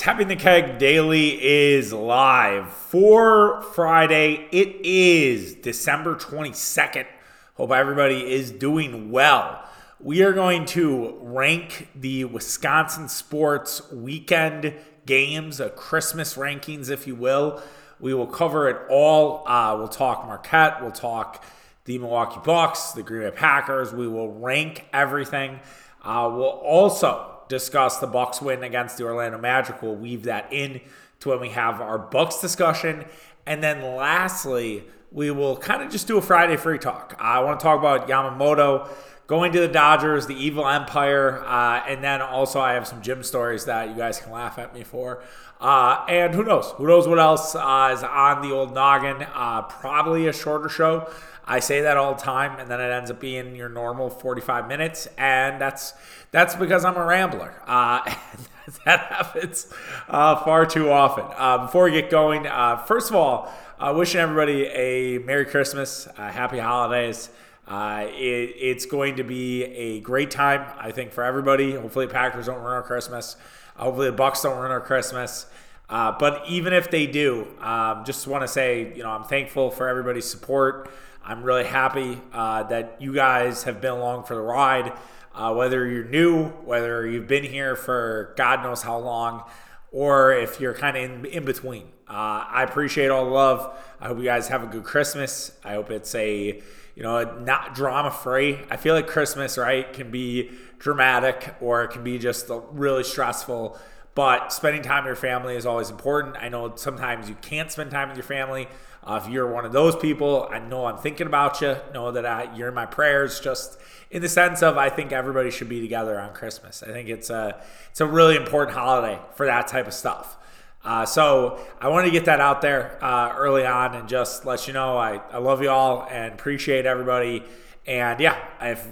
Tapping the Keg Daily is live for Friday. It is December 22nd. Hope everybody is doing well. We are going to rank the Wisconsin sports weekend games, a Christmas rankings, if you will. We will cover it all. Uh, we'll talk Marquette. We'll talk the Milwaukee Bucks, the Green Bay Packers. We will rank everything. Uh, we'll also discuss the Bucks win against the Orlando Magic. We'll weave that in to when we have our Bucks discussion. And then lastly, we will kind of just do a Friday free talk. I want to talk about Yamamoto going to the Dodgers, the evil empire, uh, and then also I have some gym stories that you guys can laugh at me for. Uh, and who knows? Who knows what else uh, is on the old noggin? Uh, probably a shorter show. I say that all the time, and then it ends up being your normal 45 minutes, and that's that's because I'm a rambler. Uh, that happens uh, far too often. Uh, before we get going, uh, first of all, uh, wishing everybody a Merry Christmas, uh, Happy Holidays. It, it's going to be a great time, I think, for everybody. Hopefully, Packers don't ruin our Christmas. hopefully, the Bucks don't ruin our Christmas. but even if they do, um, just want to say, you know, I'm thankful for everybody's support. I'm really happy uh, that you guys have been along for the ride. Uh, whether you're new, whether you've been here for God knows how long, or if you're kind of in, in between. Uh, I appreciate all the love. I hope you guys have a good Christmas. I hope it's a you know not drama free. I feel like Christmas right can be dramatic or it can be just really stressful. But spending time with your family is always important. I know sometimes you can't spend time with your family. Uh, if you're one of those people, I know I'm thinking about you. Know that I, you're in my prayers. Just in the sense of, I think everybody should be together on Christmas. I think it's a it's a really important holiday for that type of stuff. Uh, so I wanted to get that out there uh, early on and just let you know I, I love you all and appreciate everybody. And yeah, I've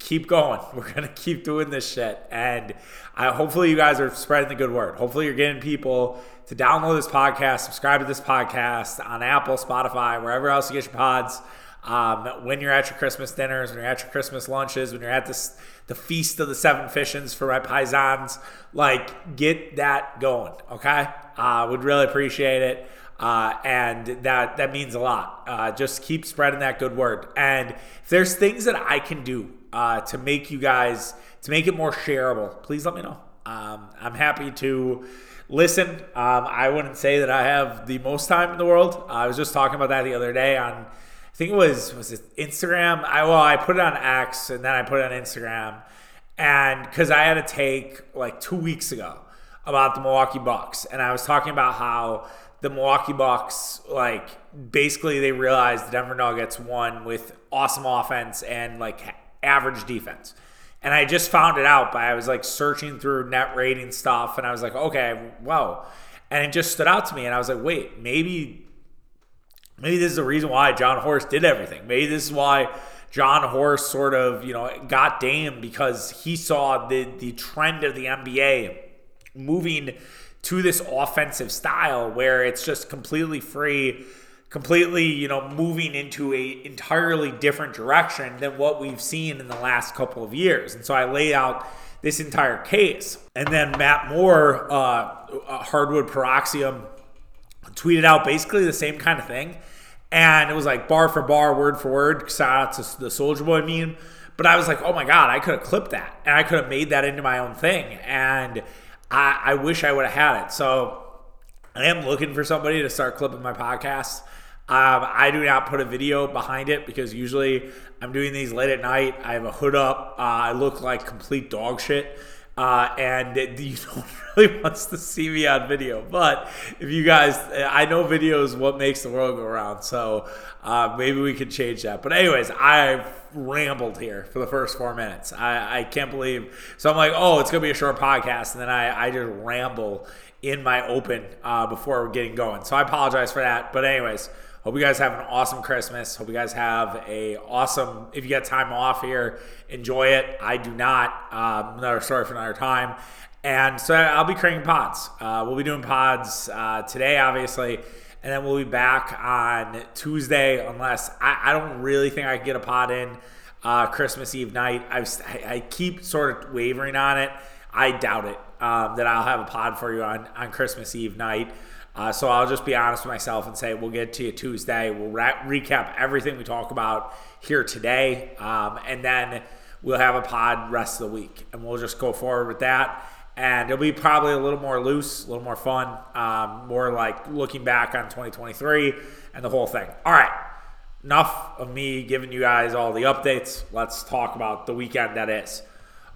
keep going. We're gonna keep doing this shit, and I, hopefully you guys are spreading the good word. Hopefully you're getting people to download this podcast, subscribe to this podcast on Apple, Spotify, wherever else you get your pods. Um, when you're at your Christmas dinners, when you're at your Christmas lunches, when you're at this the feast of the seven fishings for my paisans, like get that going. Okay, uh, would really appreciate it. Uh, and that that means a lot. Uh, just keep spreading that good word. And if there's things that I can do uh, to make you guys to make it more shareable, please let me know. Um, I'm happy to listen. Um, I wouldn't say that I have the most time in the world. I was just talking about that the other day on, I think it was was it Instagram. I well, I put it on X and then I put it on Instagram, and because I had a take like two weeks ago about the Milwaukee Bucks, and I was talking about how the Milwaukee Bucks like basically they realized the Denver Nuggets won with awesome offense and like average defense. And I just found it out by I was like searching through net rating stuff and I was like, okay, wow. And it just stood out to me and I was like, wait, maybe maybe this is the reason why Jon Horst did everything. Maybe this is why Jon Horst sort of, you know, got Dame because he saw the the trend of the NBA moving to this offensive style where it's just completely free completely, you know, moving into a entirely different direction than what we've seen in the last couple of years. And so I lay out this entire case. And then Matt Moore, uh, uh Hardwood Paroxysm, tweeted out basically the same kind of thing. And it was like bar for bar, word for word, shout out to the Soldier Boy meme. But I was like, oh my God, I could have clipped that. And I could have made that into my own thing. And I, I wish I would have had it. So I am looking for somebody to start clipping my podcast. Um, I do not put a video behind it because usually I'm doing these late at night. I have a hood up. Uh, I look like complete dog shit. Uh, and you don't really wants to see me on video. But if you guys, I know video is what makes the world go around. So uh, maybe we could change that. But anyways, I've rambled here for the first four minutes. I, I can't believe. So I'm like, oh, it's gonna be a short podcast, and then I, I just ramble in my open uh, before getting going. So I apologize for that. But anyways. Hope you guys have an awesome Christmas. Hope you guys have a awesome. If you get time off here, enjoy it. I do not. Um, another story for another time. And so I'll be creating pods. Uh, we'll be doing pods uh, today, obviously, and then we'll be back on Tuesday, unless I, I don't really think I can get a pod in uh, Christmas Eve night. I, I keep sort of wavering on it. I doubt it. um, that I'll have a pod for you on on Christmas Eve night. Uh, so I'll just be honest with myself and say we'll get to you Tuesday. We'll recap everything we talk about here today, um, and then we'll have a pod rest of the week, and we'll just go forward with that. And it'll be probably a little more loose, a little more fun, um, more like looking back on 2023 and the whole thing. All right, enough of me giving you guys all the updates. Let's talk about the weekend that is.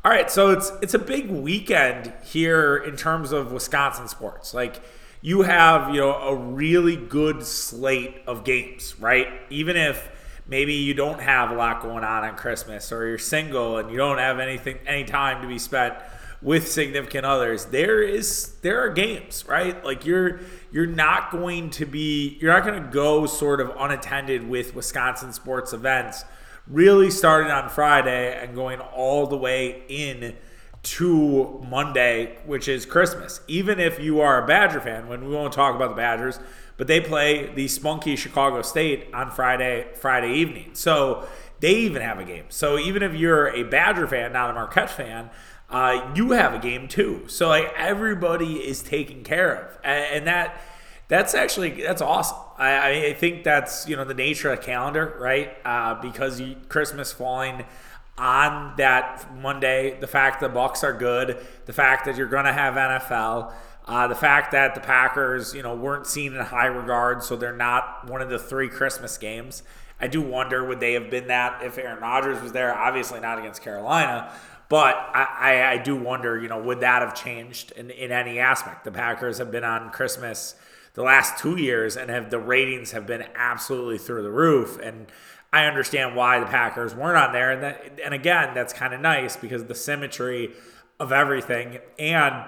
All right, so it's it's a big weekend here in terms of Wisconsin sports. Like you have, you know, a really good slate of games, right? Even if maybe you don't have a lot going on on Christmas or you're single and you don't have anything any time to be spent with significant others, there is there are games, right? Like you're you're not going to be you're not going to go sort of unattended with Wisconsin sports events really starting on Friday and going all the way in to Monday, which is Christmas. Even if you are a Badger fan, when we won't talk about the Badgers, but they play the spunky Chicago State on Friday Friday evening. So they even have a game. So even if you're a Badger fan, not a Marquette fan, uh, you have a game too. So like everybody is taken care of, and that that's actually that's awesome. I, I think that's you know the nature of the calendar, right? Uh, because you, Christmas falling on that Monday, the fact the Bucks are good, the fact that you're going to have NFL, uh, the fact that the Packers, you know, weren't seen in high regard, so they're not one of the three Christmas games. I do wonder would they have been that if Aaron Rodgers was there? Obviously not against Carolina, but I, I, I do wonder, you know, would that have changed in, in any aspect? The Packers have been on Christmas the last two years and have the ratings have been absolutely through the roof and I understand why the Packers weren't on there and that and again that's kind of nice because the symmetry of everything and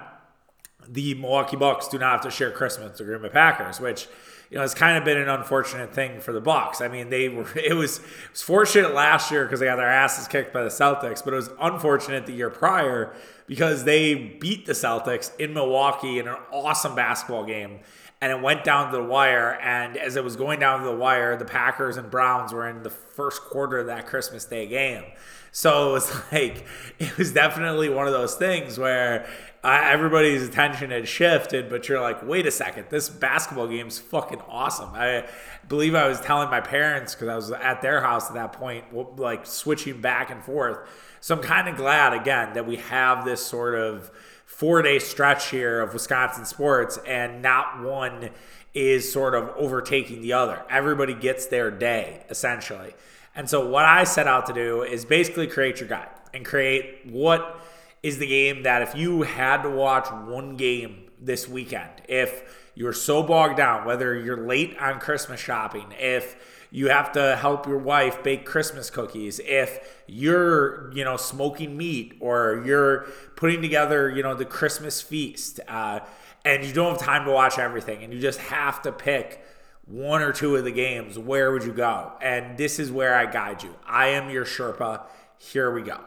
the Milwaukee Bucks do not have to share Christmas with the Green Bay Packers which you know it's kind of been an unfortunate thing for the Bucks. I mean they were it was, it was fortunate last year because they got their asses kicked by the Celtics but it was unfortunate the year prior because they beat the Celtics in Milwaukee in an awesome basketball game and it went down to the wire. And as it was going down to the wire, the Packers and Browns were in the first quarter of that Christmas Day game. So it was like, it was definitely one of those things where uh, everybody's attention had shifted, but you're like, wait a second, this basketball game's fucking awesome. I believe I was telling my parents because I was at their house at that point, like switching back and forth. So I'm kind of glad, again, that we have this sort of four day stretch here of Wisconsin sports, and not one is sort of overtaking the other. Everybody gets their day, essentially. And so, what I set out to do is basically create your guide and create what is the game that if you had to watch one game this weekend, if you're so bogged down, whether you're late on Christmas shopping, if you have to help your wife bake Christmas cookies. If you're, you know, smoking meat or you're putting together, you know, the Christmas feast, uh, and you don't have time to watch everything, and you just have to pick one or two of the games, where would you go? And this is where I guide you. I am your Sherpa. Here we go.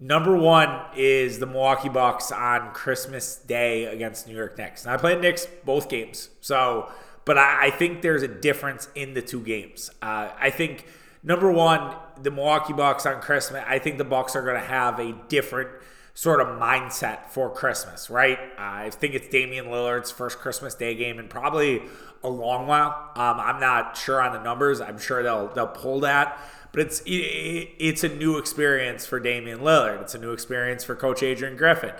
Number one is the Milwaukee Bucks on Christmas Day against New York Knicks. And I played Knicks both games. So but I, I think there's a difference in the two games. Uh, I think number one, the Milwaukee Bucks on Christmas. I think the Bucks are going to have a different sort of mindset for Christmas, right? Uh, I think it's Damian Lillard's first Christmas Day game in probably a long while. Um, I'm not sure on the numbers. I'm sure they'll they'll pull that, but it's it, it's a new experience for Damian Lillard. It's a new experience for Coach Adrian Griffin.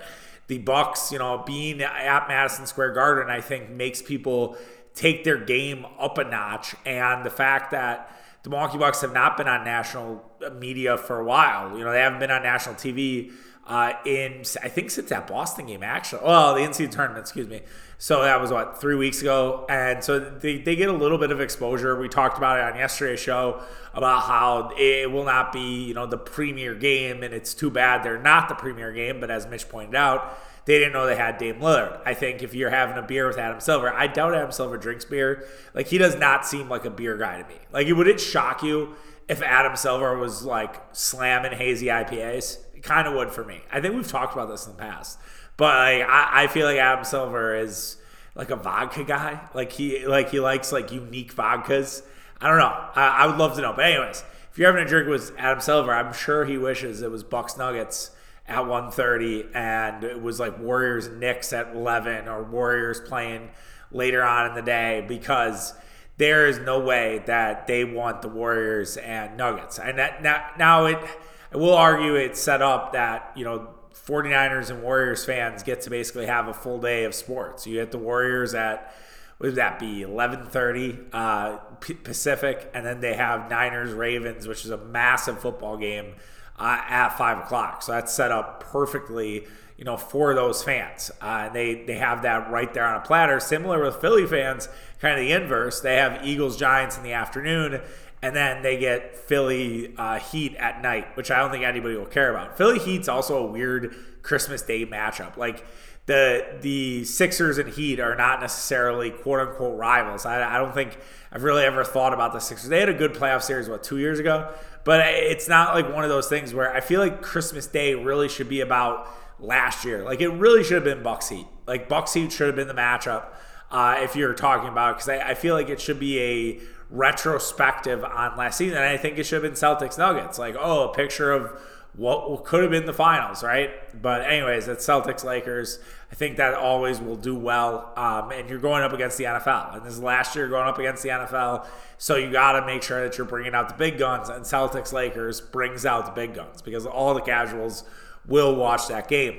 The Bucks, you know, being at Madison Square Garden, I think makes people take their game up a notch. And the fact that the Milwaukee Bucks have not been on national media for a while, you know, they haven't been on national TV uh, in, I think, since that Boston game, actually. Well, the NCAA tournament, excuse me. So that was what, three weeks ago. And so they, they get a little bit of exposure. We talked about it on yesterday's show about how it will not be, you know, the premier game. And it's too bad they're not the premier game. But as Mitch pointed out, they didn't know they had Dame Lillard. I think if you're having a beer with Adam Silver, I doubt Adam Silver drinks beer. Like he does not seem like a beer guy to me. Like would it shock you if Adam Silver was like slamming hazy IPAs? It kind of would for me. I think we've talked about this in the past, but like, I, I feel like Adam Silver is like a vodka guy. Like he like he likes like unique vodkas. I don't know. I, I would love to know. But anyways, if you're having a drink with Adam Silver, I'm sure he wishes it was Bucks Nuggets at 1.30 and it was like Warriors Knicks at 11 or Warriors playing later on in the day because there is no way that they want the Warriors and Nuggets. And that, now, now it, I will argue it's set up that, you know, 49ers and Warriors fans get to basically have a full day of sports. You get the Warriors at would that be 11:30 uh, Pacific, and then they have Niners Ravens, which is a massive football game uh, at five o'clock. So that's set up perfectly, you know, for those fans. Uh, they they have that right there on a platter. Similar with Philly fans, kind of the inverse. They have Eagles Giants in the afternoon, and then they get Philly uh, Heat at night, which I don't think anybody will care about. Philly Heat's also a weird Christmas Day matchup. Like the the Sixers and Heat are not necessarily quote unquote rivals. I, I don't think I've really ever thought about the Sixers. They had a good playoff series what two years ago, but it's not like one of those things where I feel like Christmas Day really should be about last year. Like it really should have been Bucks Heat. Like Bucks Heat should have been the matchup uh, if you're talking about because I, I feel like it should be a retrospective on last season. And I think it should have been Celtics Nuggets. Like oh, a picture of what could have been the finals, right? But anyways, it's Celtics Lakers. I think that always will do well. Um, and you're going up against the NFL, and this is last year going up against the NFL, so you got to make sure that you're bringing out the big guns. And Celtics Lakers brings out the big guns because all the casuals will watch that game.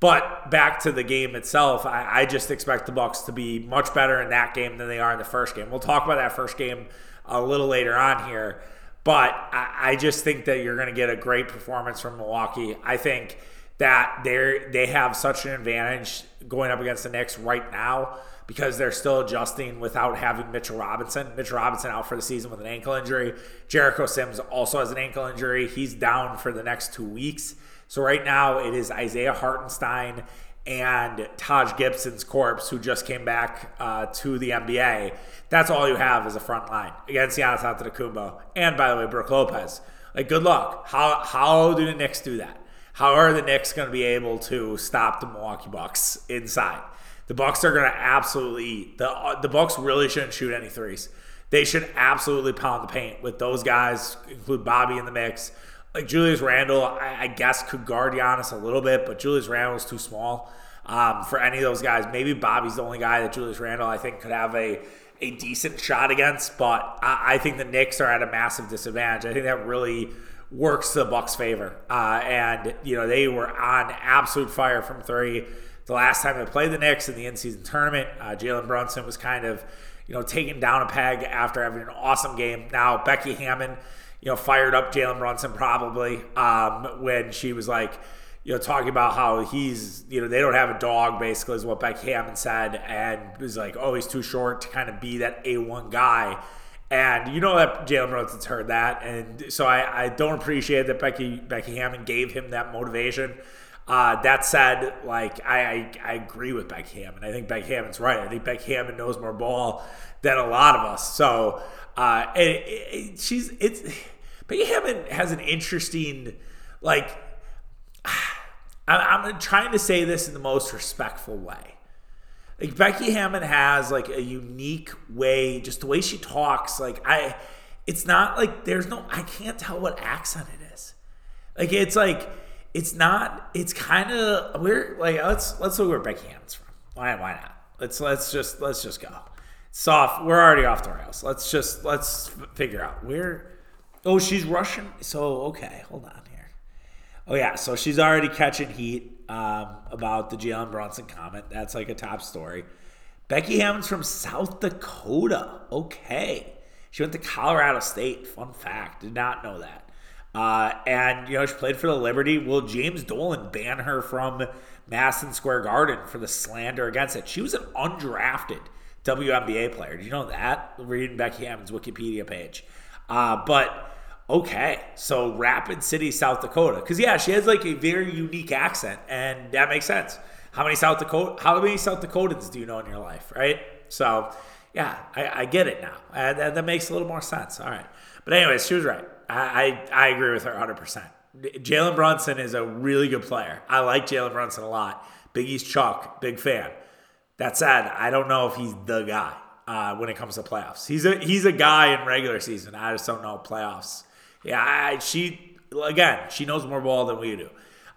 But back to the game itself, I, I just expect the Bucks to be much better in that game than they are in the first game. We'll talk about that first game a little later on here. But I, I just think that you're going to get a great performance from Milwaukee. I think that they they have such an advantage going up against the Knicks right now because they're still adjusting without having Mitchell Robinson. Mitchell Robinson out for the season with an ankle injury. Jericho Sims also has an ankle injury. He's down for the next two weeks. So right now it is Isaiah Hartenstein and Taj Gibson's corpse, who just came back uh, to the NBA. That's all you have as a front line against Giannis Antetokounmpo, and by the way, Brook Lopez. Like, good luck. How how do the Knicks do that? How are the Knicks going to be able to stop the Milwaukee Bucks inside? The Bucks are going to absolutely the the Bucks really shouldn't shoot any threes. They should absolutely pound the paint with those guys, include Bobby in the mix. Like Julius Randle, I, I guess could guard Giannis a little bit, but Julius Randle's too small um, for any of those guys. Maybe Bobby's the only guy that Julius Randle I think could have a a decent shot against, but I, I think the Knicks are at a massive disadvantage. I think that really works to the Bucks' favor. Uh, and you know they were on absolute fire from three the last time they played the Knicks in the in-season tournament. Uh, Jalen Brunson was kind of you know taken down a peg after having an awesome game. Now Becky Hammon, you know, fired up Jalen Brunson probably um, when she was like you know, talking about how he's, you know, they don't have a dog, basically, is what Becky Hammon said. And was like, oh, he's too short to kind of be that A1 guy. And you know that Jalen Brunson's heard that. And so I, I don't appreciate that Becky Becky Hammon gave him that motivation. Uh, that said, like I, I, I agree with Becky Hammon. I think Becky Hammon's right. I think Becky Hammon knows more ball than a lot of us. So uh, it, it, she's it's Becky Hammon has an interesting like I'm trying to say this in the most respectful way. Like Becky Hammon has like a unique way, just the way she talks. Like I, it's not like there's no. I can't tell what accent it is. Like it's like it's not. It's kind of we're like let's let's look where Becky Hammon's from. Why why not? Let's let's just let's just go. Soft. We're already off the rails. Let's just let's figure out where. Oh, she's Russian. So okay, hold on. Here. Oh yeah, so she's already catching heat um, about the Jalen Brunson comment. That's like a top story. Becky Hammon's from South Dakota. Okay, she went to Colorado State. Fun fact, did not know that. Uh, and you know she played for the Liberty. Will James Dolan ban her from Madison Square Garden for the slander against it? She was an undrafted WNBA player. Do you know that? Reading Becky Hammon's Wikipedia page. Uh, but okay, so Rapid City, South Dakota. Because yeah, she has like a very unique accent, and that makes sense. How many South Dakota? How many South Dakotans do you know in your life, right? So yeah, I, I get it now, and, and, that makes a little more sense. All right, but anyways, she was right. I I, I agree with her 100. percent Jalen Brunson is a really good player. I like Jalen Brunson a lot. Big East Chuck, big fan. That said, I don't know if he's the guy uh, when it comes to playoffs. He's a he's a guy in regular season. I just don't know playoffs yeah, I, she again, she knows more ball than we do.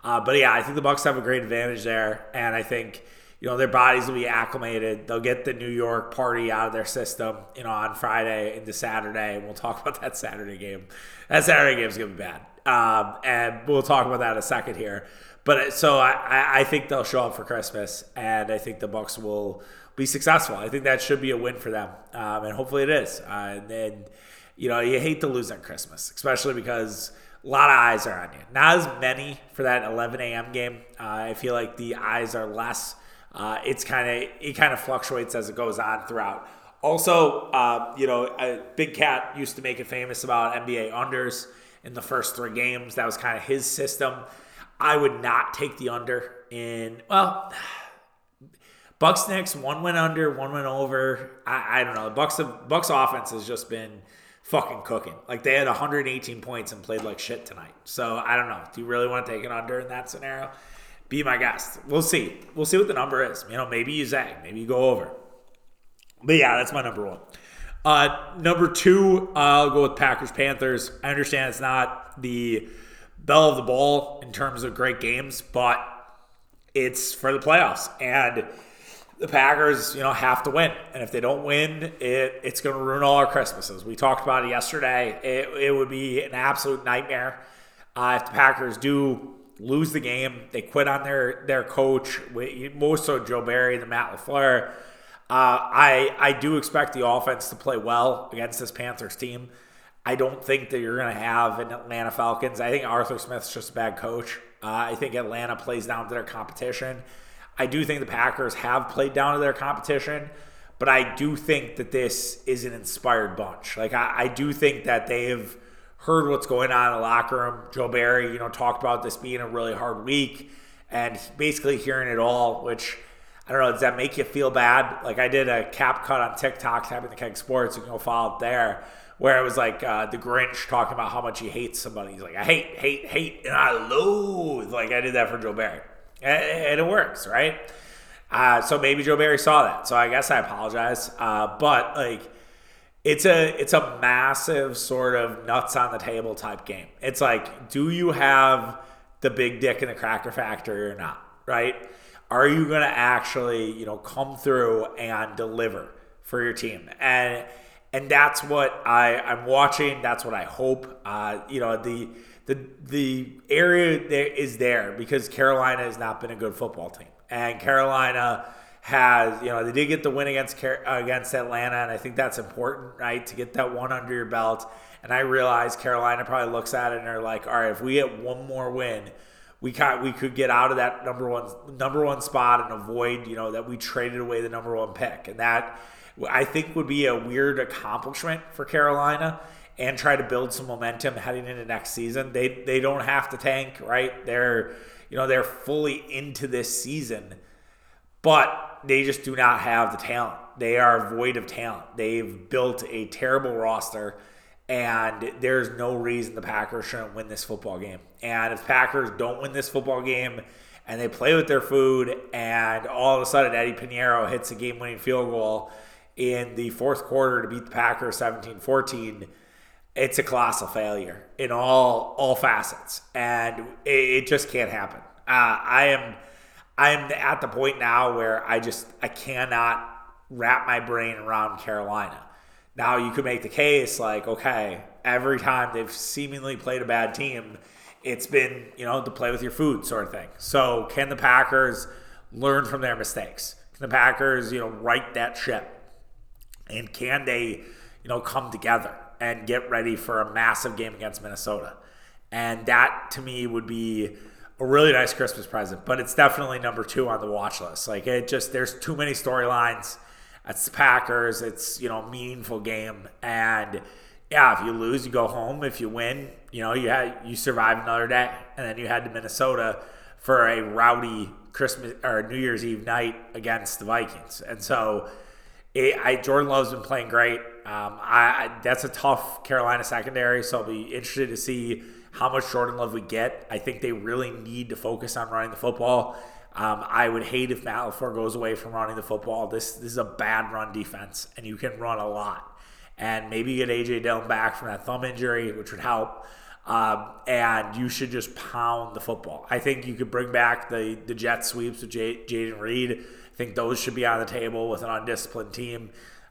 Uh, but yeah, I think the Bucks have a great advantage there, and I think you know their bodies will be acclimated. They'll get the New York party out of their system, you know, on Friday into Saturday, and we'll talk about that Saturday game. That Saturday game is gonna be bad, um, and we'll talk about that in a second here. But so I, I think they'll show up for Christmas, and I think the Bucks will be successful. I think that should be a win for them, um, and hopefully it is. Uh, and, and you know, you hate to lose on Christmas, especially because a lot of eyes are on you. Not as many for that 11 a.m. game. Uh, I feel like the eyes are less. Uh, it's kind of it kind of fluctuates as it goes on throughout. Also, uh, you know, Big Cat used to make it famous about NBA unders in the first three games. That was kind of his system. I would not take the under in well. Bucks Knicks, one went under, one went over. I, I don't know. Bucks Bucks offense has just been fucking cooking. Like they had 118 points and played like shit tonight. So I don't know. Do you really want to take an under in that scenario? Be my guest. We'll see. We'll see what the number is. You know, maybe you zag, maybe you go over. But yeah, that's my number one. Uh, number two, I'll go with Packers Panthers. I understand it's not the bell of the ball in terms of great games, but it's for the playoffs. And the Packers, you know, have to win. And if they don't win, it it's going to ruin all our Christmases. We talked about it yesterday. It, it would be an absolute nightmare uh, if the Packers do lose the game. They quit on their their coach, most so Joe Barry, the Matt LaFleur. Uh, I I do expect the offense to play well against this Panthers team. I don't think that you're going to have an Atlanta Falcons. I think Arthur Smith's just a bad coach. Uh, I think Atlanta plays down to their competition. I do think the Packers have played down to their competition, but I do think that this is an inspired bunch. Like I, I do think that they've heard what's going on in the locker room. Joe Barry, you know, talked about this being a really hard week and basically hearing it all, which I don't know, does that make you feel bad? Like I did a CapCut on TikTok, tapping the keg sports, you can go follow it there, where it was like uh, the Grinch talking about how much he hates somebody. He's like, I hate, hate, hate, and I loathe. Like I did that for Joe Barry and it works, right? Uh, so maybe Joe Barry saw that. So I guess I apologize. Uh, but like, it's a it's a massive sort of nuts on the table type game. It's like, do you have the big dick in the cracker factory or not? Right? Are you going to actually you know come through and deliver for your team? And and that's what I I'm watching. That's what I hope. Uh, you know the the the area there is there because Carolina has not been a good football team, and Carolina has you know they did get the win against against Atlanta, and I think that's important, right, to get that one under your belt. And I realize Carolina probably looks at it and are like, all right, if we get one more win, we we could get out of that number one number one spot and avoid you know that we traded away the number one pick, and that I think would be a weird accomplishment for Carolina and try to build some momentum heading into next season. They they don't have to tank, right? They're you know they're fully into this season, but they just do not have the talent. They are void of talent. They've built a terrible roster, and there's no reason the Packers shouldn't win this football game. And if Packers don't win this football game and they play with their food, and all of a sudden Eddie Piñeiro hits a game-winning field goal in the fourth quarter to beat the Packers 17-14 it's a colossal failure in all all facets, and it, it just can't happen. Uh, I am I am at the point now where I just I cannot wrap my brain around Carolina. Now you could make the case like, okay, every time they've seemingly played a bad team, it's been you know to play with your food sort of thing. So can the Packers learn from their mistakes? Can the Packers you know right that ship? And can they you know come together? and get ready for a massive game against Minnesota. And that to me would be a really nice Christmas present, but it's definitely number two on the watch list. Like it just there's too many storylines. It's the Packers. It's you know meaningful game, and yeah, if you lose, you go home. If you win, you know you had you survive another day, and then you head to Minnesota for a rowdy Christmas or New Year's Eve night against the Vikings. And so, it, I Jordan Love's been playing great. Um, I, I, that's a tough Carolina secondary, so I'll be interested to see how much Jordan Love we get. I think they really need to focus on running the football. Um, I would hate if Matt LaFleur goes away from running the football. This this is a bad run defense, and you can run a lot. And maybe get AJ Dillon back from that thumb injury, which would help. Um, and you should just pound the football. I think you could bring back the, the jet sweeps with J- Jayden Reed. I think those should be on the table with an undisciplined team.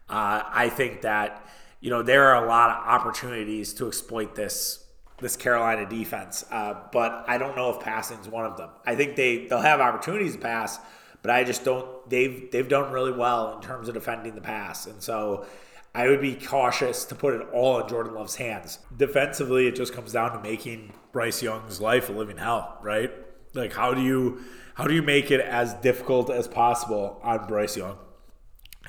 Uh, I think that you know there are a lot of opportunities to exploit this this Carolina defense, uh, but I don't know if passing is one of them. I think they they'll have opportunities to pass, but I just don't. They've they've done really well in terms of defending the pass, and so I would be cautious to put it all in Jordan Love's hands. Defensively, it just comes down to making Bryce Young's life a living hell, right? Like how do you how do you make it as difficult as possible on Bryce Young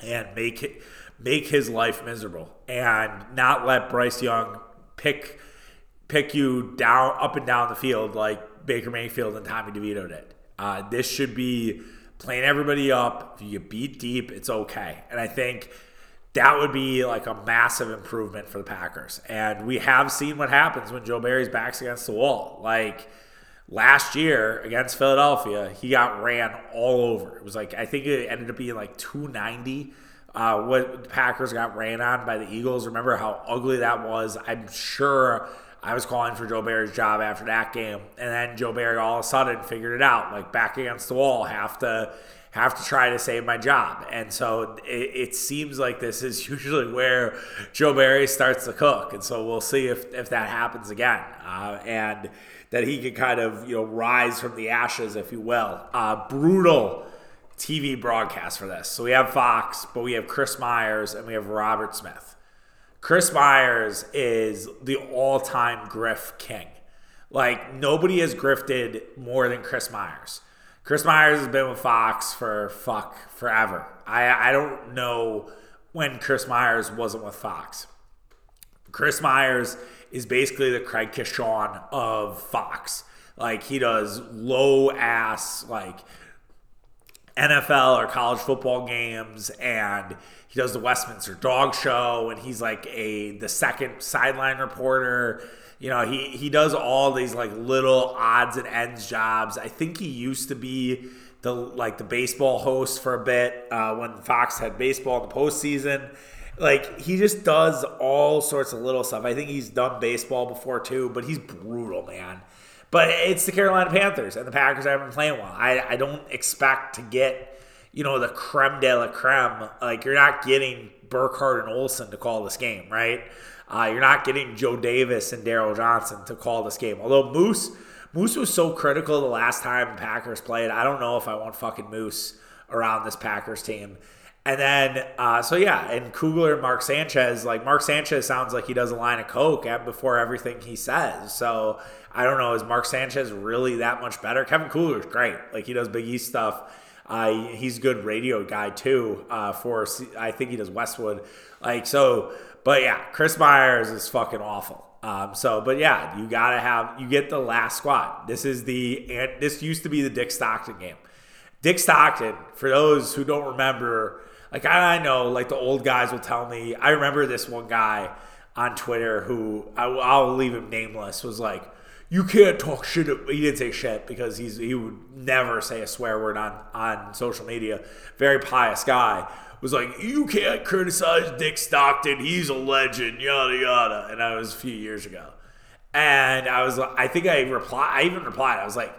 and make it make his life miserable and not let Bryce Young pick pick you down up and down the field like Baker Mayfield and Tommy DeVito did. Uh, this should be playing everybody up. If you beat deep, it's okay. And I think that would be like a massive improvement for the Packers. And we have seen what happens when Joe Barry's back's against the wall. Like last year against Philadelphia, he got ran all over. It was like I think it ended up being like 290. Uh, what Packers got ran on by the Eagles. Remember how ugly that was? I'm sure I was calling for Joe Barry's job after that game, and then Joe Barry all of a sudden figured it out, like back against the wall, have to have to try to save my job. And so it, it, seems like this is usually where Joe Barry starts to cook. And so we'll see if, if that happens again. Uh, and that he can kind of, you know, rise from the ashes, if you will. Uh, brutal TV broadcast for this. So we have Fox, but we have Chris Myers and we have Robert Smith. Chris Myers is the all time grift king. Like, nobody has grifted more than Chris Myers. Chris Myers has been with Fox for fuck forever. I I don't know when Chris Myers wasn't with Fox. Chris Myers is basically the Craig Kishon of Fox. Like he does low ass like NFL or college football games and he does the Westminster Dog Show and he's like a the second sideline reporter you know, he he does all these like little odds and ends jobs. I think he used to be the like the baseball host for a bit uh, when Fox had baseball in the postseason. Like he just does all sorts of little stuff. I think he's done baseball before too, but he's brutal, man. But it's the Carolina Panthers and the Packers haven't playing well. I, I don't expect to get, you know, the creme de la creme. Like you're not getting Burkhardt and Olsen to call this game, right? Uh, you're not getting Joe Davis and Daryl Johnston to call this game. Although Moose, Moose was so critical the last time the Packers played. I don't know if I want fucking Moose around this Packers team. And then, uh, so yeah, and Kugler and Mark Sanchez, like Mark Sanchez sounds like he does a line of coke before everything he says. So I don't know, is Mark Sanchez really that much better? Kevin Kugler's great, like he does Big East stuff. Uh, he's a good radio guy too. Uh, for I think he does Westwood, like so. But yeah, Chris Myers is fucking awful. Um, so, but yeah, you gotta have you get the last squad. This is the and this used to be the Dick Stockton game. Dick Stockton, for those who don't remember, like I, I know, like the old guys will tell me. I remember this one guy on Twitter who I, I'll leave him nameless was like, "You can't talk shit." He didn't say shit because he's he would never say a swear word on on social media. Very pious guy was like, "You can't criticize Dick Stockton. He's a legend." Yada yada. And that was a few years ago. And I was, like, I think I replied. I even replied. I was like,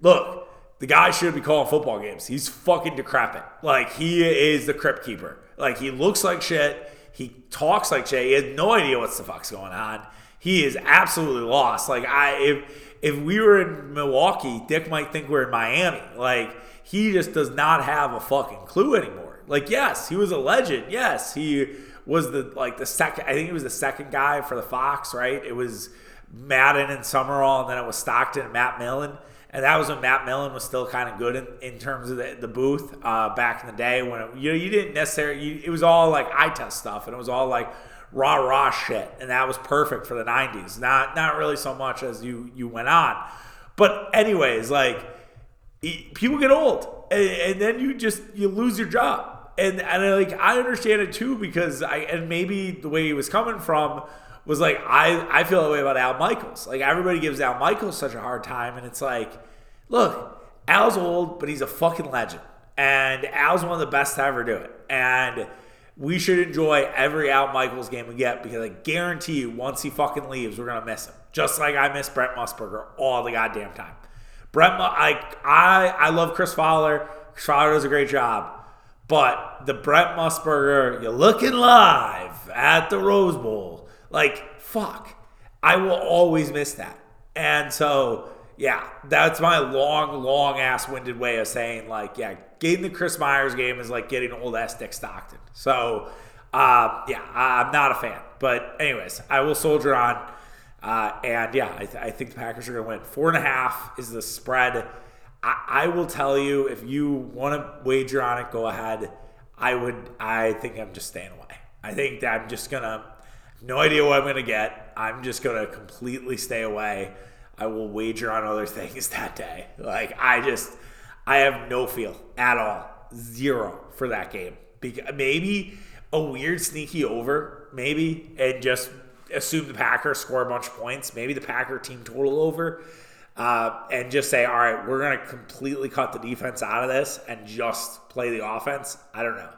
"Look, the guy should be calling football games. He's fucking decrepit. Like he is the crypt keeper. Like he looks like shit. He talks like shit. He has no idea what's the fuck's going on. He is absolutely lost. Like I, if if we were in Milwaukee, Dick might think we're in Miami. Like he just does not have a fucking clue anymore. Like, yes, he was a legend. Yes, he was the like the second. I think he was the second guy for the Fox. Right? It was Madden and Summerall, and then it was Stockton and Matt Millen. And that was when Matt Millen was still kind of good in, in terms of the, the booth uh, back in the day when it, you know you didn't necessarily you, it was all like eye test stuff and it was all like raw raw shit. And that was perfect for the 90s not not really so much as you you went on. But anyways like people get old and, and then you just you lose your job. And and I, like I understand it too because I and maybe the way he was coming from was like I I feel that way about Al Michaels. Like everybody gives Al Michaels such a hard time, and it's like, look, Al's old, but he's a fucking legend, and Al's one of the best to ever do it, and we should enjoy every Al Michaels game we get because I guarantee you, once he fucking leaves, we're gonna miss him. just like I miss Brent Musburger all the goddamn time. Brent, I I I love Chris Fowler. Chris Fowler does a great job. But the Brent Musburger, you're looking live at the Rose Bowl. Like, fuck. I will always miss that. And so, yeah, that's my long, long ass winded way of saying, like, yeah, getting the Chris Myers game is like getting old ass Dick Stockton. So, uh, yeah, I'm not a fan. But, anyways, I will soldier on. Uh, and yeah, I, th- I, think the Packers are going to win. Four and a half is the spread. I, I will tell you if you want to wager on it, go ahead. I would. I think I'm just staying away. I think that I'm just gonna. No idea what I'm gonna get. I'm just gonna completely stay away. I will wager on other things that day. Like I just, I have no feel at all, zero for that game. Maybe a weird sneaky over, maybe, and just assume the Packers score a bunch of points. Maybe the Packer team total over, uh, and just say, all right, we're going to completely cut the defense out of this and just play the offense. I don't know.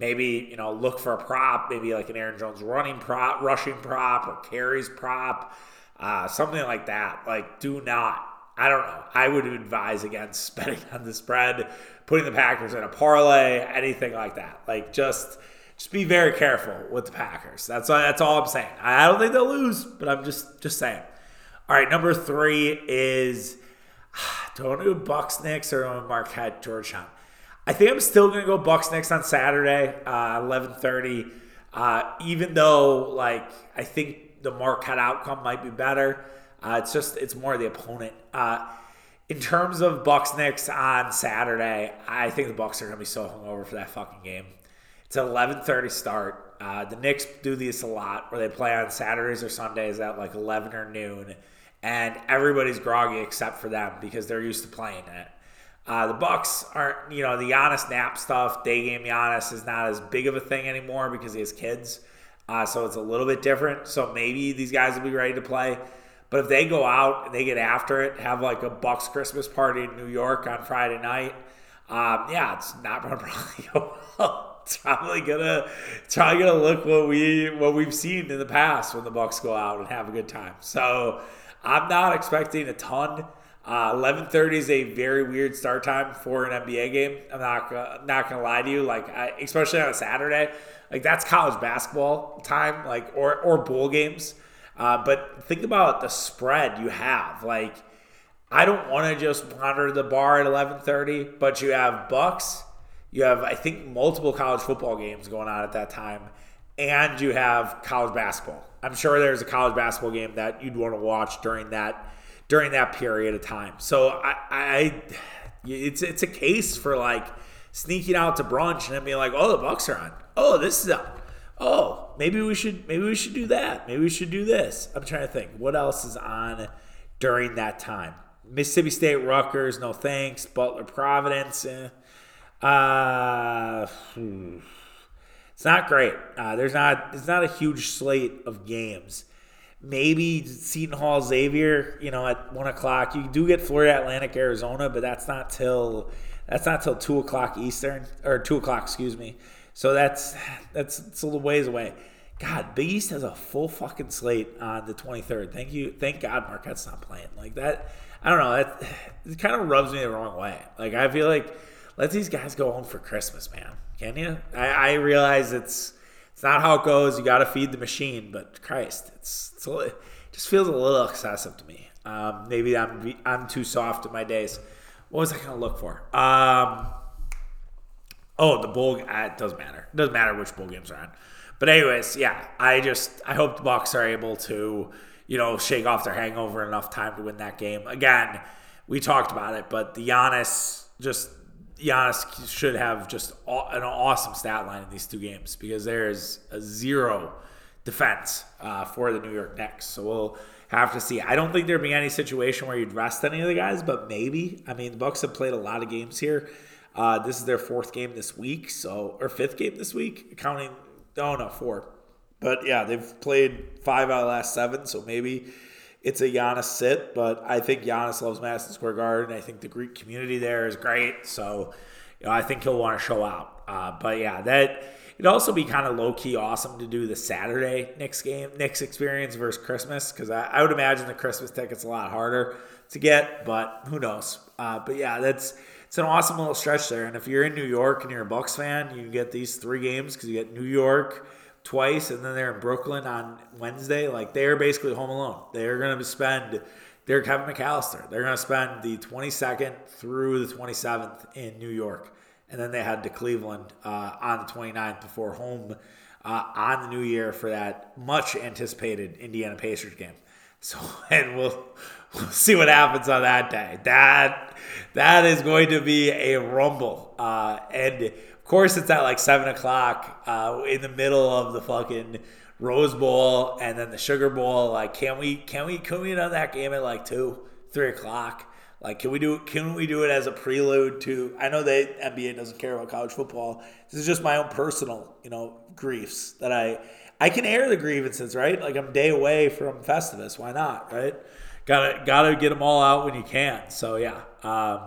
Maybe you know, look for a prop, maybe like an Aaron Jones running prop, rushing prop, or carries prop, uh, something like that. Like, do not. I don't know. I would advise against betting on the spread, putting the Packers in a parlay, anything like that. Like, just just be very careful with the Packers. That's that's all I'm saying. I don't think they'll lose, but I'm just just saying. All right, number three is Don't do Bucks Knicks or Marquette Georgetown? I think I'm still gonna go Bucks Knicks on Saturday, uh, 11:30. Uh, even though like I think the Marquette outcome might be better, uh, it's just it's more the opponent. Uh, in terms of Bucks Knicks on Saturday, I think the Bucks are gonna be so hungover for that fucking game. It's an 11:30 start. Uh, the Knicks do this a lot, where they play on Saturdays or Sundays at like 11 or noon, and everybody's groggy except for them because they're used to playing it. Uh, the Bucks aren't, you know, the Giannis nap stuff. Day game Giannis is not as big of a thing anymore because he has kids, uh, so it's a little bit different. So maybe these guys will be ready to play. But if they go out and they get after it, have like a Bucks Christmas party in New York on Friday night, um, yeah, it's not probably go well it's probably gonna it's probably gonna look what we what we've seen in the past when the Bucks go out and have a good time. So I'm not expecting a ton. Uh, 11:30 is a very weird start time for an NBA game. I'm not uh, not gonna lie to you, like I, especially on a Saturday, like that's college basketball time, like or or bowl games. Uh, but think about the spread you have. Like I don't want to just wander the bar at 11:30, but you have Bucks you have, I think, multiple college football games going on at that time, and you have college basketball. I'm sure there's a college basketball game that you'd want to watch during that during that period of time. So I, I it's it's a case for like sneaking out to brunch and then being like, oh, the Bucks are on. Oh, this is on. Oh, maybe we should maybe we should do that. Maybe we should do this. I'm trying to think what else is on during that time. Mississippi State, Rutgers, no thanks. Butler, Providence. Eh. Uh, hmm. it's not great. Uh, there's not it's not a huge slate of games. Maybe Seton Hall, Xavier, you know, at one o'clock. You do get Florida Atlantic, Arizona, but that's not till that's not till two o'clock Eastern or two o'clock, excuse me. So that's that's a little ways away. God, Big East has a full fucking slate on the 23rd. Thank you, thank God Marquette's not playing like that. I don't know. That it kind of rubs me the wrong way. Like I feel like let these guys go home for Christmas, man. Can you? I, I realize it's it's not how it goes. You got to feed the machine, but Christ, it's, it's it just feels a little excessive to me. Um, maybe I'm I'm too soft in my days. What was I gonna look for? Um, oh, the bowl. Uh, it doesn't matter. It doesn't matter which bowl games are on. But anyways, yeah, I just I hope the Bucks are able to you know shake off their hangover enough time to win that game. Again, we talked about it, but the Giannis just Giannis should have just an awesome stat line in these two games because there is a zero defense uh, for the New York Knicks. So we'll have to see. I don't think there'd be any situation where you'd rest any of the guys, but maybe. I mean, the Bucks have played a lot of games here. Uh, this is their fourth game this week, so or fifth game this week, counting. Oh no, four. But yeah, they've played five out of the last seven, so maybe it's a Giannis sit, but I think Giannis loves Madison Square Garden. I think the Greek community there is great. So, you know, I think he'll want to show out. Uh, but yeah, that it'd also be kind of low key awesome to do the Saturday Knicks game, Knicks experience versus Christmas, because I, I, would imagine the Christmas ticket's a lot harder to get, but who knows? Uh, but yeah, that's it's an awesome little stretch there. And if you're in New York and you're a Bucks fan, you get these three games because you get New York twice, and then they're in Brooklyn on Wednesday. Like they're basically home alone. They're going to spend. They're Kevin McAllister. They're going to spend the 22nd through the 27th in New York and then they head to Cleveland uh, on the 29th before home uh, on the new year for that much anticipated Indiana Pacers game. So, and we'll, we'll see what happens on that day. That that is going to be a rumble, uh, and course it's at like seven o'clock uh, in the middle of the fucking Rose Bowl and then the Sugar Bowl. Like, can we can we can we on that game at like two, three o'clock? Like, can we do it can we do it as a prelude to? I know that NBA doesn't care about college football. This is just my own personal, you know, griefs that I I can air the grievances, right? Like I'm day away from Festivus. Why not, right? Gotta gotta get them all out when you can. So yeah. Um,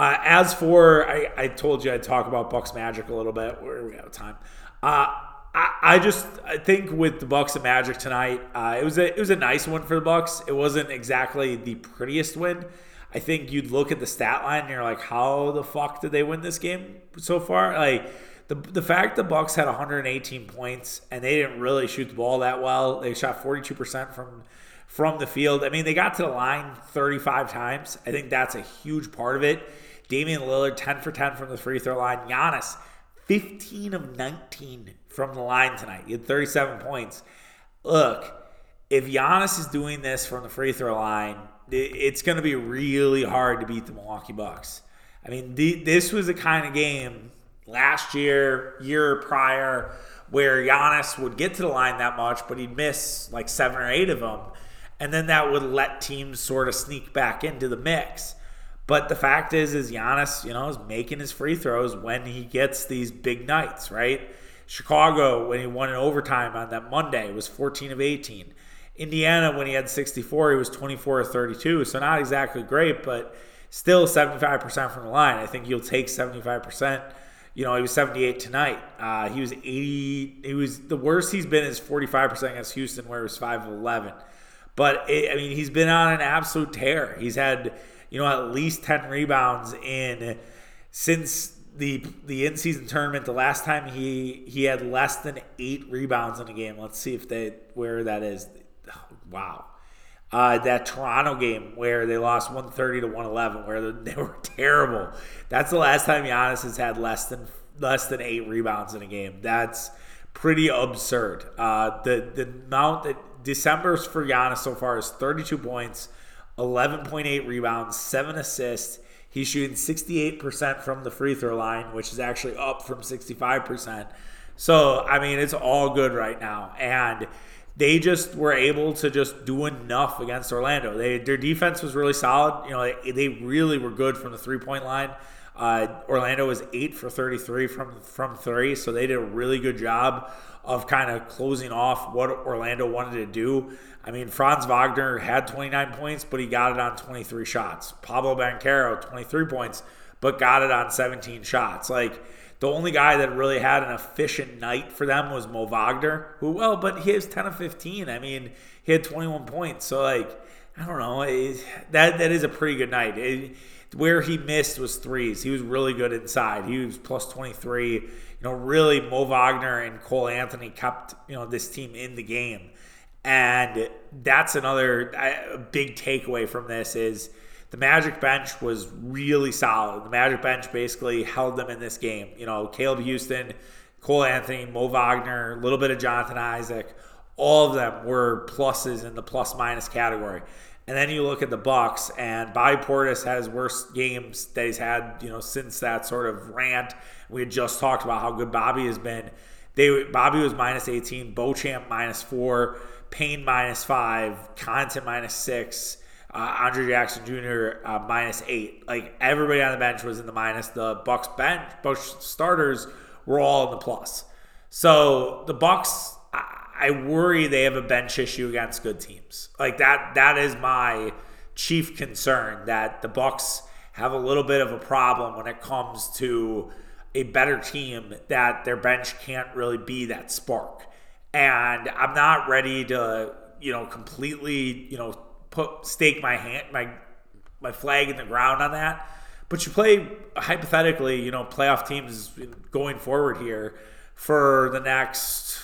uh, as for I, I told you I'd talk about Bucks Magic a little bit. Where we have time. Uh, I, I just I think with the Bucks and Magic tonight, uh, it was a it was a nice one for the Bucks. It wasn't exactly the prettiest win. I think you'd look at the stat line and you're like, how the fuck did they win this game so far? Like the the fact the Bucks had 118 points and they didn't really shoot the ball that well. They shot 42% from from the field. I mean, they got to the line 35 times. I think that's a huge part of it. Damian Lillard 10 for 10 from the free throw line. Giannis 15 of 19 from the line tonight. He had 37 points. Look, if Giannis is doing this from the free throw line, it's going to be really hard to beat the Milwaukee Bucks. I mean, this was the kind of game last year, year prior, where Giannis would get to the line that much, but he'd miss like seven or eight of them. And then that would let teams sort of sneak back into the mix. But the fact is, is Giannis, you know, is making his free throws when he gets these big nights, right? Chicago, when he won in overtime on that Monday, was 14 of 18. Indiana, when he had 64, he was 24 or 32. So not exactly great, but still 75% from the line. I think you'll take 75%. You know, he was 78 tonight. Uh, he was 80. He was the worst he's been is 45% against Houston, where he was 5 of 11. But it, I mean, he's been on an absolute tear. He's had, you know, at least 10 rebounds in since the the in season tournament. The last time he he had less than eight rebounds in a game. Let's see if they where that is wow. Uh, that Toronto game where they lost 130 to 111, where they were terrible. That's the last time Giannis has had less than less than eight rebounds in a game. That's pretty absurd. Uh, the the amount that December's for Giannis so far is 32 points, 11.8 rebounds, seven assists. He's shooting 68% from the free throw line, which is actually up from 65%. So I mean, it's all good right now, and they just were able to just do enough against Orlando. They their defense was really solid. You know, they, they really were good from the three point line. Uh, Orlando was eight for 33 from from three, so they did a really good job of kind of closing off what Orlando wanted to do. I mean, Franz Wagner had 29 points, but he got it on 23 shots. Pablo Banchero, 23 points, but got it on 17 shots. Like the only guy that really had an efficient night for them was Mo Wagner, who, well, but he was 10 of 15. I mean, he had 21 points. So, like, I don't know. It, that that is a pretty good night. It, where he missed was threes. He was really good inside. He was plus 23. You know, really, Mo Wagner and Cole Anthony kept, you know, this team in the game. And that's another big takeaway from this is – the Magic bench was really solid. The Magic bench basically held them in this game. You know, Caleb Houstan, Cole Anthony, Mo Wagner, a little bit of Jonathan Isaac, all of them were pluses in the plus minus category. And then you look at the Bucks, and Bobby Portis has worst games that he's had, you know, since that sort of rant. We had just talked about how good Bobby has been. They Bobby was minus 18, Beauchamp minus four, Payne minus five, Connaughton minus six, uh, Andre Jackson Jr. Uh, minus eight. Like everybody on the bench was in the minus. The Bucks bench, Bucks starters were all in the plus. So the Bucks, I, I worry they have a bench issue against good teams. Like that. That is my chief concern. That the Bucks have a little bit of a problem when it comes to a better team that their bench can't really be that spark. And I'm not ready to, you know, completely, you know, put stake my hand my my flag in the ground on that. But you play hypothetically, you know, playoff teams going forward here for the next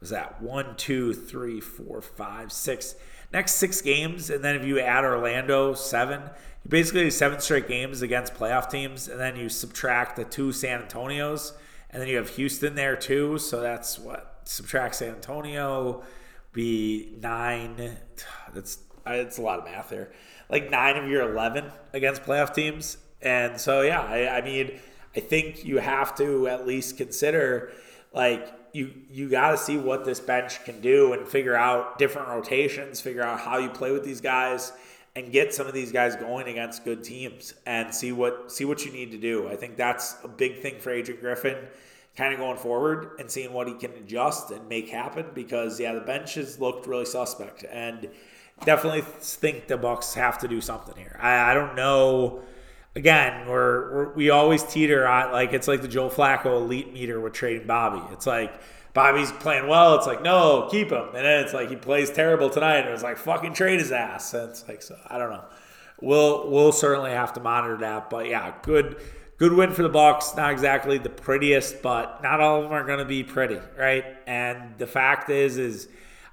was that one, two, three, four, five, six next six games, and then if you add Orlando, seven. You basically seven straight games against playoff teams, and then you subtract the two San Antonios, and then you have Houston there too. So that's what subtract San Antonio be nine. That's it's a lot of math there. Like nine of your eleven against playoff teams, and so yeah, I, I mean, I think you have to at least consider like you you got to see what this bench can do and figure out different rotations, figure out how you play with these guys and get some of these guys going against good teams and see what see what you need to do. I think that's a big thing for Adrian Griffin kind of going forward and seeing what he can adjust and make happen because yeah, the bench has looked really suspect and definitely think the Bucks have to do something here. I, I don't know again, we're, we're, we always teeter on like it's like the Joe Flacco elite meter with trading Bobby. It's like Bobby's playing well. It's like no, keep him, and then it's like he plays terrible tonight, and it's like fucking trade his ass. And it's like so I don't know. We'll we'll certainly have to monitor that, but yeah, good good win for the Bucks. Not exactly the prettiest, but not all of them are going to be pretty, right? And the fact is, is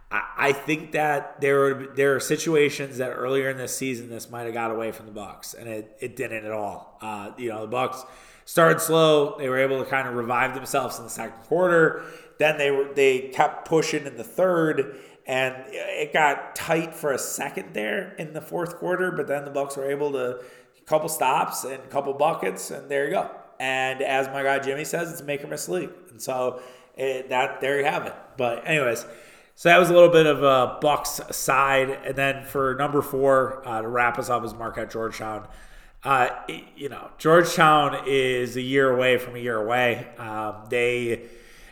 I think that there are there are situations that earlier in this season this might have got away from the Bucks, and it, it didn't at all. Uh, you know, the Bucks started slow. They were able to kind of revive themselves in the second quarter. Then they were they kept pushing in the third, and it got tight for a second there in the fourth quarter. But then the Bucks were able to a couple stops and a couple buckets, and there you go. And as my guy Jimmy says, it's make or miss league. And so it, that there you have it. But anyways. So that was a little bit of a Bucks side, and then for number four uh, to wrap us up is Marquette Georgetown. Uh, you know, Georgetown is a year away from a year away. Um, they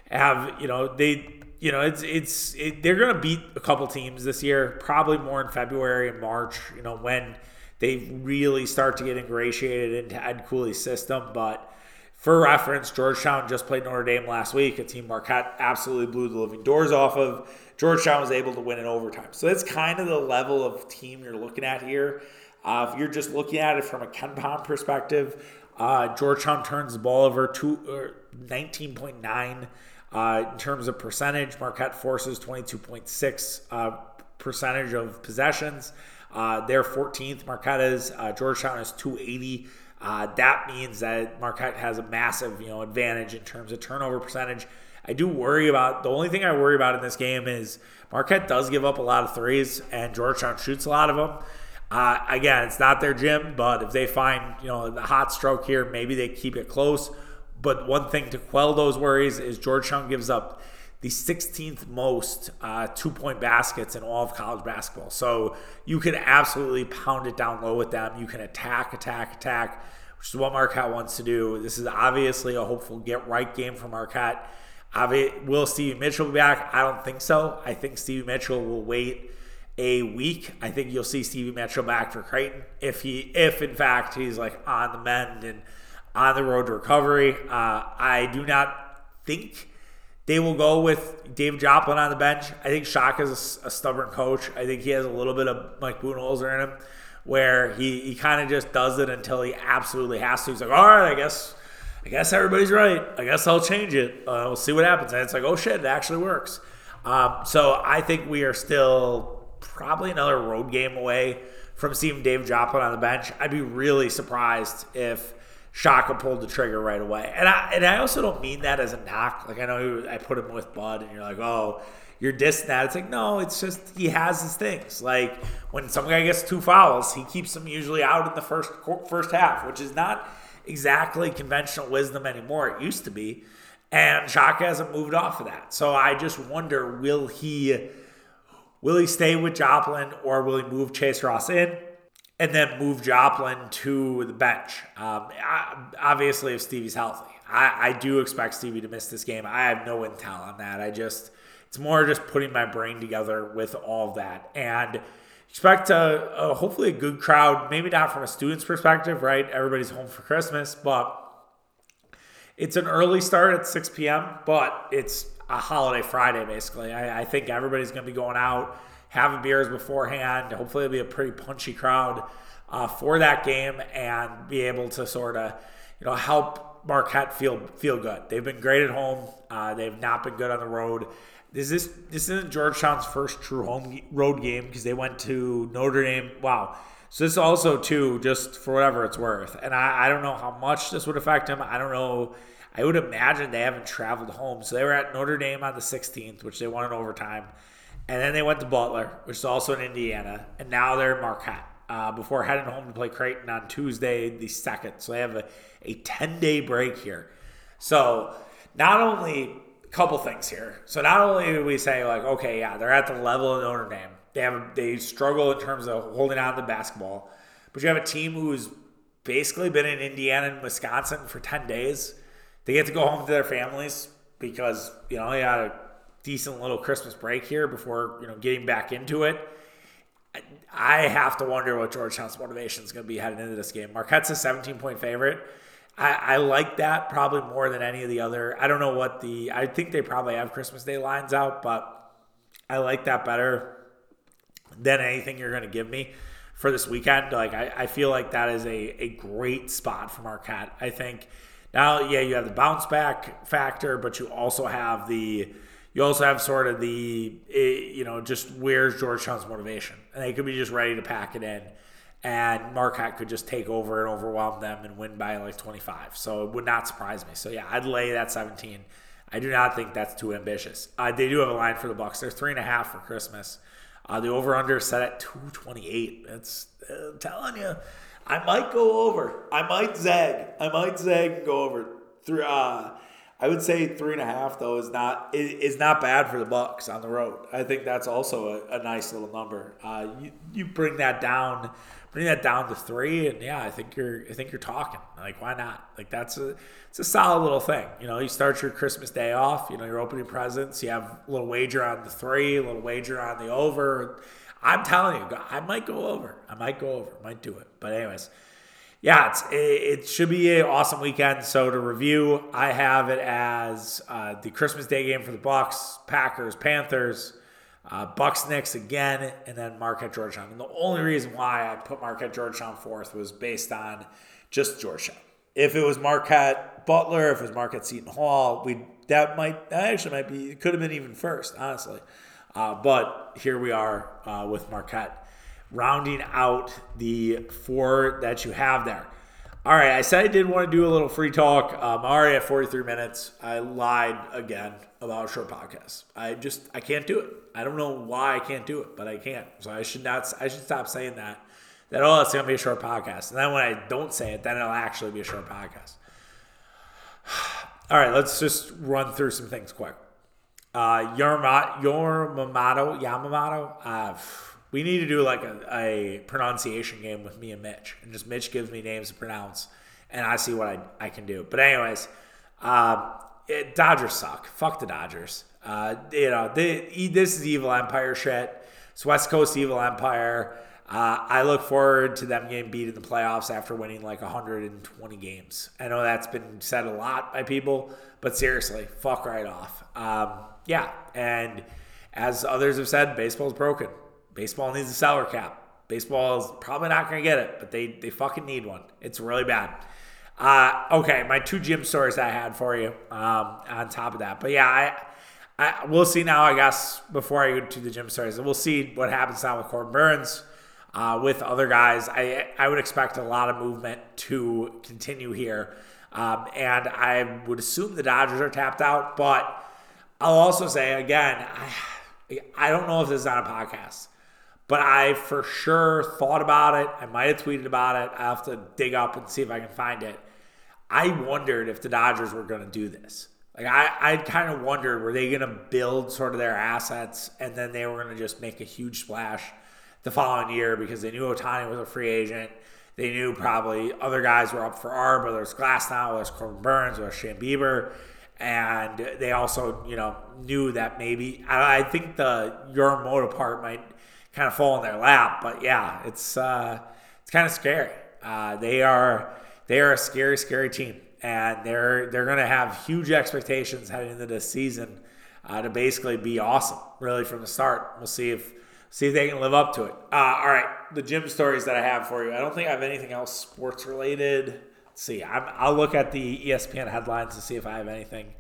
have, you know, they, you know, it's it's it, they're going to beat a couple teams this year, probably more in February and March. You know, when they really start to get ingratiated into Ed Cooley's system, but. For reference, Georgetown just played Notre Dame last week, a team Marquette absolutely blew the living doors off of. Georgetown was able to win in overtime. So that's kind of the level of team you're looking at here. Uh, if you're just looking at it from a KenPom perspective, uh, Georgetown turns the ball over to 19.9 uh, in terms of percentage. Marquette forces 22.6 uh, percentage of possessions. Uh, they're 14th. Marquette is uh, Georgetown is 280. Uh, that means that Marquette has a massive, you know, advantage in terms of turnover percentage. I do worry about the only thing I worry about in this game is Marquette does give up a lot of threes and Georgetown shoots a lot of them. Uh, again, it's not their gym, but if they find you know the hot stroke here, maybe they keep it close. But one thing to quell those worries is Georgetown gives up the 16th most uh, two point baskets in all of college basketball. So you can absolutely pound it down low with them. You can attack, attack, attack, which is what Marquette wants to do. This is obviously a hopeful get right game for Marquette. Will Stevie Mitchell be back? I don't think so. I think Stevie Mitchell will wait a week. I think you'll see Stevie Mitchell back for Creighton if he, if in fact he's like on the mend and on the road to recovery. Uh, I do not think they will go with Dave Joplin on the bench. I think Shaka is a, a, stubborn coach. I think he has a little bit of Mike Budenholzer in him, where he, he kind of just does it until he absolutely has to. He's like, all right, I guess I guess everybody's right. I guess I'll change it. Uh, we'll see what happens. And it's like, oh shit, it actually works. Um, so I think we are still probably another road game away from seeing Dave Joplin on the bench. I'd be really surprised if Shaka pulled the trigger right away. And I and I also don't mean that as a knock. Like I know I put him with Bud, and you're like, oh, you're dissing that. It's like no, it's just he has his things. Like when some guy gets two fouls, he keeps them usually out in the first first half, which is not exactly conventional wisdom anymore. It used to be. And Shaka hasn't moved off of that. So I just wonder will he will he stay with Joplin or will he move Chase Ross in and then move Joplin to the bench? Um, obviously, if Stevie's healthy. I, I do expect Stevie to miss this game. I have no intel on that. I just, it's more just putting my brain together with all of that. And expect a, a, hopefully a good crowd. Maybe not from a student's perspective, right? Everybody's home for Christmas, but it's an early start at 6 p.m. But it's a holiday Friday, basically. I, I think everybody's going to be going out, having beers beforehand. Hopefully, it'll be a pretty punchy crowd uh, for that game and be able to sort of, you know, help Marquette feel feel good. They've been great at home. Uh, they've not been good on the road. This is this isn't Georgetown's first true home road game because they went to Notre Dame. Wow. So this also too, just for whatever it's worth. And I, I don't know how much this would affect him. I don't know. I would imagine they haven't traveled home. So they were at Notre Dame on the 16th, which they won in overtime. And then they went to Butler, which is also in Indiana. And now they're Marquette uh, before heading home to play Creighton on Tuesday, the 2nd. So they have a, a 10 day break here. So not only a couple things here. So not only do we say, like, okay, yeah, they're at the level of Notre Dame, they have they struggle in terms of holding on to the basketball, but you have a team who's basically been in Indiana and Wisconsin for 10 days. They get to go home to their families because, you know, they had a decent little Christmas break here before, you know, getting back into it I have to wonder what Georgetown's motivation is going to be heading into this game. Marquette's a 17 point favorite. I, I, like that probably more than any of the other. I don't know what the. I think they probably have Christmas Day lines out, but I like that better than anything you're going to give me for this weekend. Like I, I feel like that is a, a great spot for Marquette. I think now, yeah, you have the bounce back factor, but you also have the you also have sort of the, eh, you know, just where's Georgetown's motivation? And they could be just ready to pack it in. And Marquette could just take over and overwhelm them and win by like 25. So it would not surprise me. So yeah, I'd lay that 17. I do not think that's too ambitious. Uh, they do have a line for the Bucks. They're three and a half for Christmas. Uh, the over under set at 228. That's uh, telling you, I might go over. I might zag. I might zag and go over. Three. uh, I would say three and a half though is not is not bad for the Bucks on the road. I think that's also a, a nice little number. Uh, you you bring that down, bring that down to three, and yeah, I think you're I think you're talking. Like why not? Like that's a it's a solid little thing. You know, you start your Christmas day off. You know, you're opening presents. You have a little wager on the three, a little wager on the over. I'm telling you, I might go over. I might go over. Might do it. But anyways yeah, it's, it, should be an awesome weekend. So to review, I have it as uh, the Christmas Day game for the Bucks, Packers, Panthers, uh, Bucks Knicks again, and then Marquette Georgetown. And the only reason why I put Marquette Georgetown fourth was based on just Georgetown. If it was Marquette Butler, if it was Marquette Seton Hall, we that might that actually might be it could have been even first, honestly. Uh, but here we are uh, with Marquette rounding out the four that you have there. All right, I said I did want to do a little free talk. Um, already at 43 minutes. I lied again about short podcast. I just I can't do it. I don't know why I can't do it, but I can't. So I should not. I should stop saying that. That oh, it's gonna be a short podcast, and then when I don't say it, then it'll actually be a short podcast. All right, let's just run through some things quick. Uh, your Yamamoto Yamamoto. Uh, we need to do like a, a pronunciation game with me and Mitch, and just Mitch gives me names to pronounce, and I see what I, I can do. But anyways, um, it, Dodgers suck. Fuck the Dodgers. Uh, you know, they, this is evil empire shit. It's West Coast evil empire. Uh, I look forward to them getting beat in the playoffs after winning like 120 games. I know that's been said a lot by people, but seriously, fuck right off. Um, yeah, and as others have said, baseball's broken. Baseball needs a salary cap. Baseball is probably not going to get it, but they, they fucking need one. It's really bad. Uh, okay, my two gym stories I had for you um, on top of that. But yeah, I, I we'll see now, I guess, before I go to the gym stories. We'll see what happens now with Corbin Burnes, Uh, with other guys, I, I would expect a lot of movement to continue here. Um, and I would assume the Dodgers are tapped out. But I'll also say, again, I, I don't know if this is on a podcast. But I for sure thought about it. I might have tweeted about it. I have to dig up and see if I can find it. I wondered if the Dodgers were going to do this. Like I, I kind of wondered, were they going to build sort of their assets and then they were going to just make a huge splash the following year because they knew Ohtani was a free agent. They knew probably other guys were up for arb, whether it's Glasnow, whether it's Corbin Burnes, or Shane Bieber. And they also, you know, knew that maybe I, I think the Yamamoto part might kind of fall in their lap. But yeah, it's uh, it's kind of scary. Uh, they are they are a scary, scary team, and they're they're going to have huge expectations heading into this season uh, to basically be awesome, really from the start. We'll see if see if they can live up to it. Uh, all right, the gym stories that I have for you. I don't think I have anything else sports related. Let's see, I'm, i will look at the ESPN headlines to see if I have anything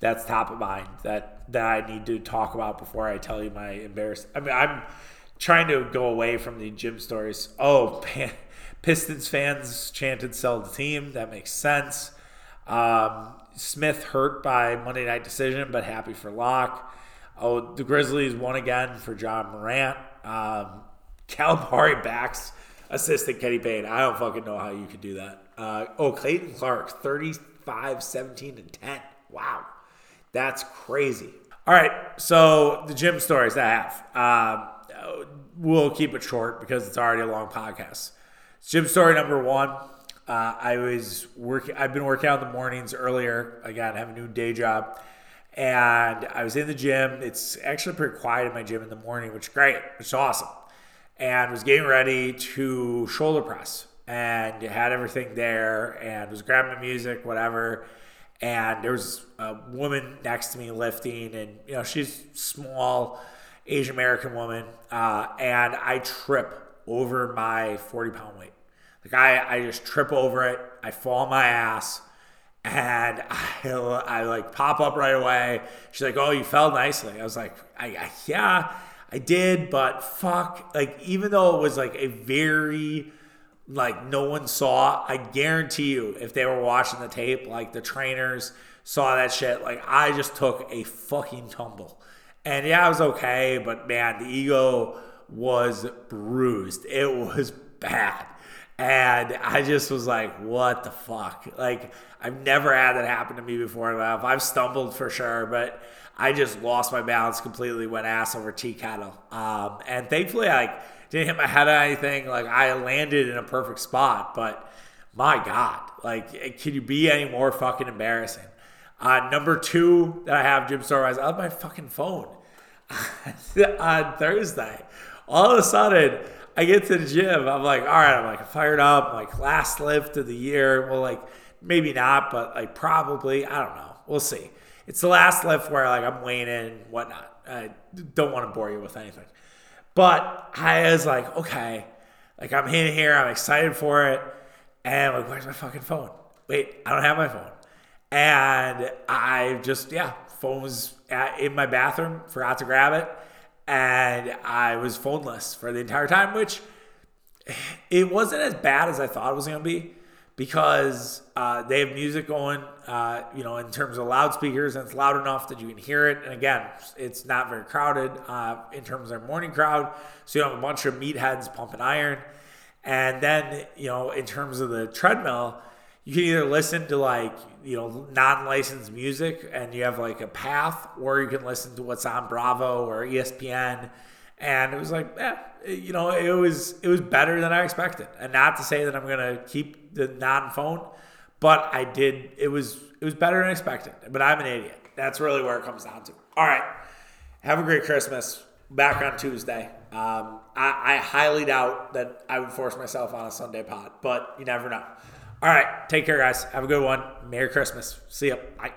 that's top of mind that that I need to talk about before I tell you my embarrassed. I mean, I'm trying to go away from the gym stories. Oh, Pistons fans chanted "Sell the team." That makes sense. Um, Smith hurt by Monday night decision, but happy for Lock. Oh, the Grizzlies won again for Ja Morant. Um, Calipari backs assistant Kenny Payne. I don't fucking know how you could do that. Uh, oh, Caitlin Clark, 35, 17, and 10. Wow. That's crazy. All right. So the gym stories I have. Um, we'll keep it short because it's already a long podcast. Gym story number one. Uh, I was working. I've been working out in the mornings earlier. Again, I have a new day job, and I was in the gym. It's actually pretty quiet in my gym in the morning, which is great. It's awesome. And was getting ready to shoulder press, and had everything there, and was grabbing music, whatever. And there was a woman next to me lifting, and you know she's small, Asian American woman, uh, and I trip over my forty pound weight like I, I just trip over it. I fall on my ass and I, I like pop up right away. She's like, "Oh, you fell nicely." I was like, I, I, "Yeah, I did, but fuck." Like, even though it was like a very like no one saw, I guarantee you, if they were watching the tape, like the trainers saw that shit. Like, I just took a fucking tumble, and yeah, I was okay, but man, the ego was bruised. It was bad. And I just was like, what the fuck? Like, I've never had that happen to me before in my life. I've stumbled for sure, but I just lost my balance completely, went ass over tea kettle. Um, and thankfully, I didn't hit my head on anything. Like, I landed in a perfect spot, but my God, like, can you be any more fucking embarrassing? Uh, number two that I have, gym Story wise, I my fucking phone on Thursday. All of a sudden, I get to the gym. I'm like, all right, I'm like fired up. I'm like last lift of the year. Well, like maybe not, but like probably. I don't know. We'll see. It's the last lift where like I'm weighing in and whatnot. I don't want to bore you with anything. But I was like, okay, like I'm in here. I'm excited for it. And I'm like, where's my fucking phone? Wait, I don't have my phone. And I just, yeah, phone was at, in my bathroom. Forgot to grab it and I was phoneless for the entire time, which it wasn't as bad as I thought it was going to be because uh, they have music going, uh, you know, in terms of loudspeakers, and it's loud enough that you can hear it. And again, it's not very crowded uh, in terms of their morning crowd, so you have a bunch of meatheads pumping iron. And then, you know, in terms of the treadmill, you can either listen to like you know non-licensed music and you have like a path or you can listen to what's on bravo or espn and it was like yeah you know it was it was better than i expected. And not to say that i'm gonna keep the non-phone but i did it was it was better than I expected. But i'm an idiot. That's really where it comes down to. All right. Have a great christmas. Back on tuesday. Um, I, I highly doubt that i would force myself on a sunday pod but you never know all right. Take care, guys. Have a good one. Merry Christmas. See ya. Bye.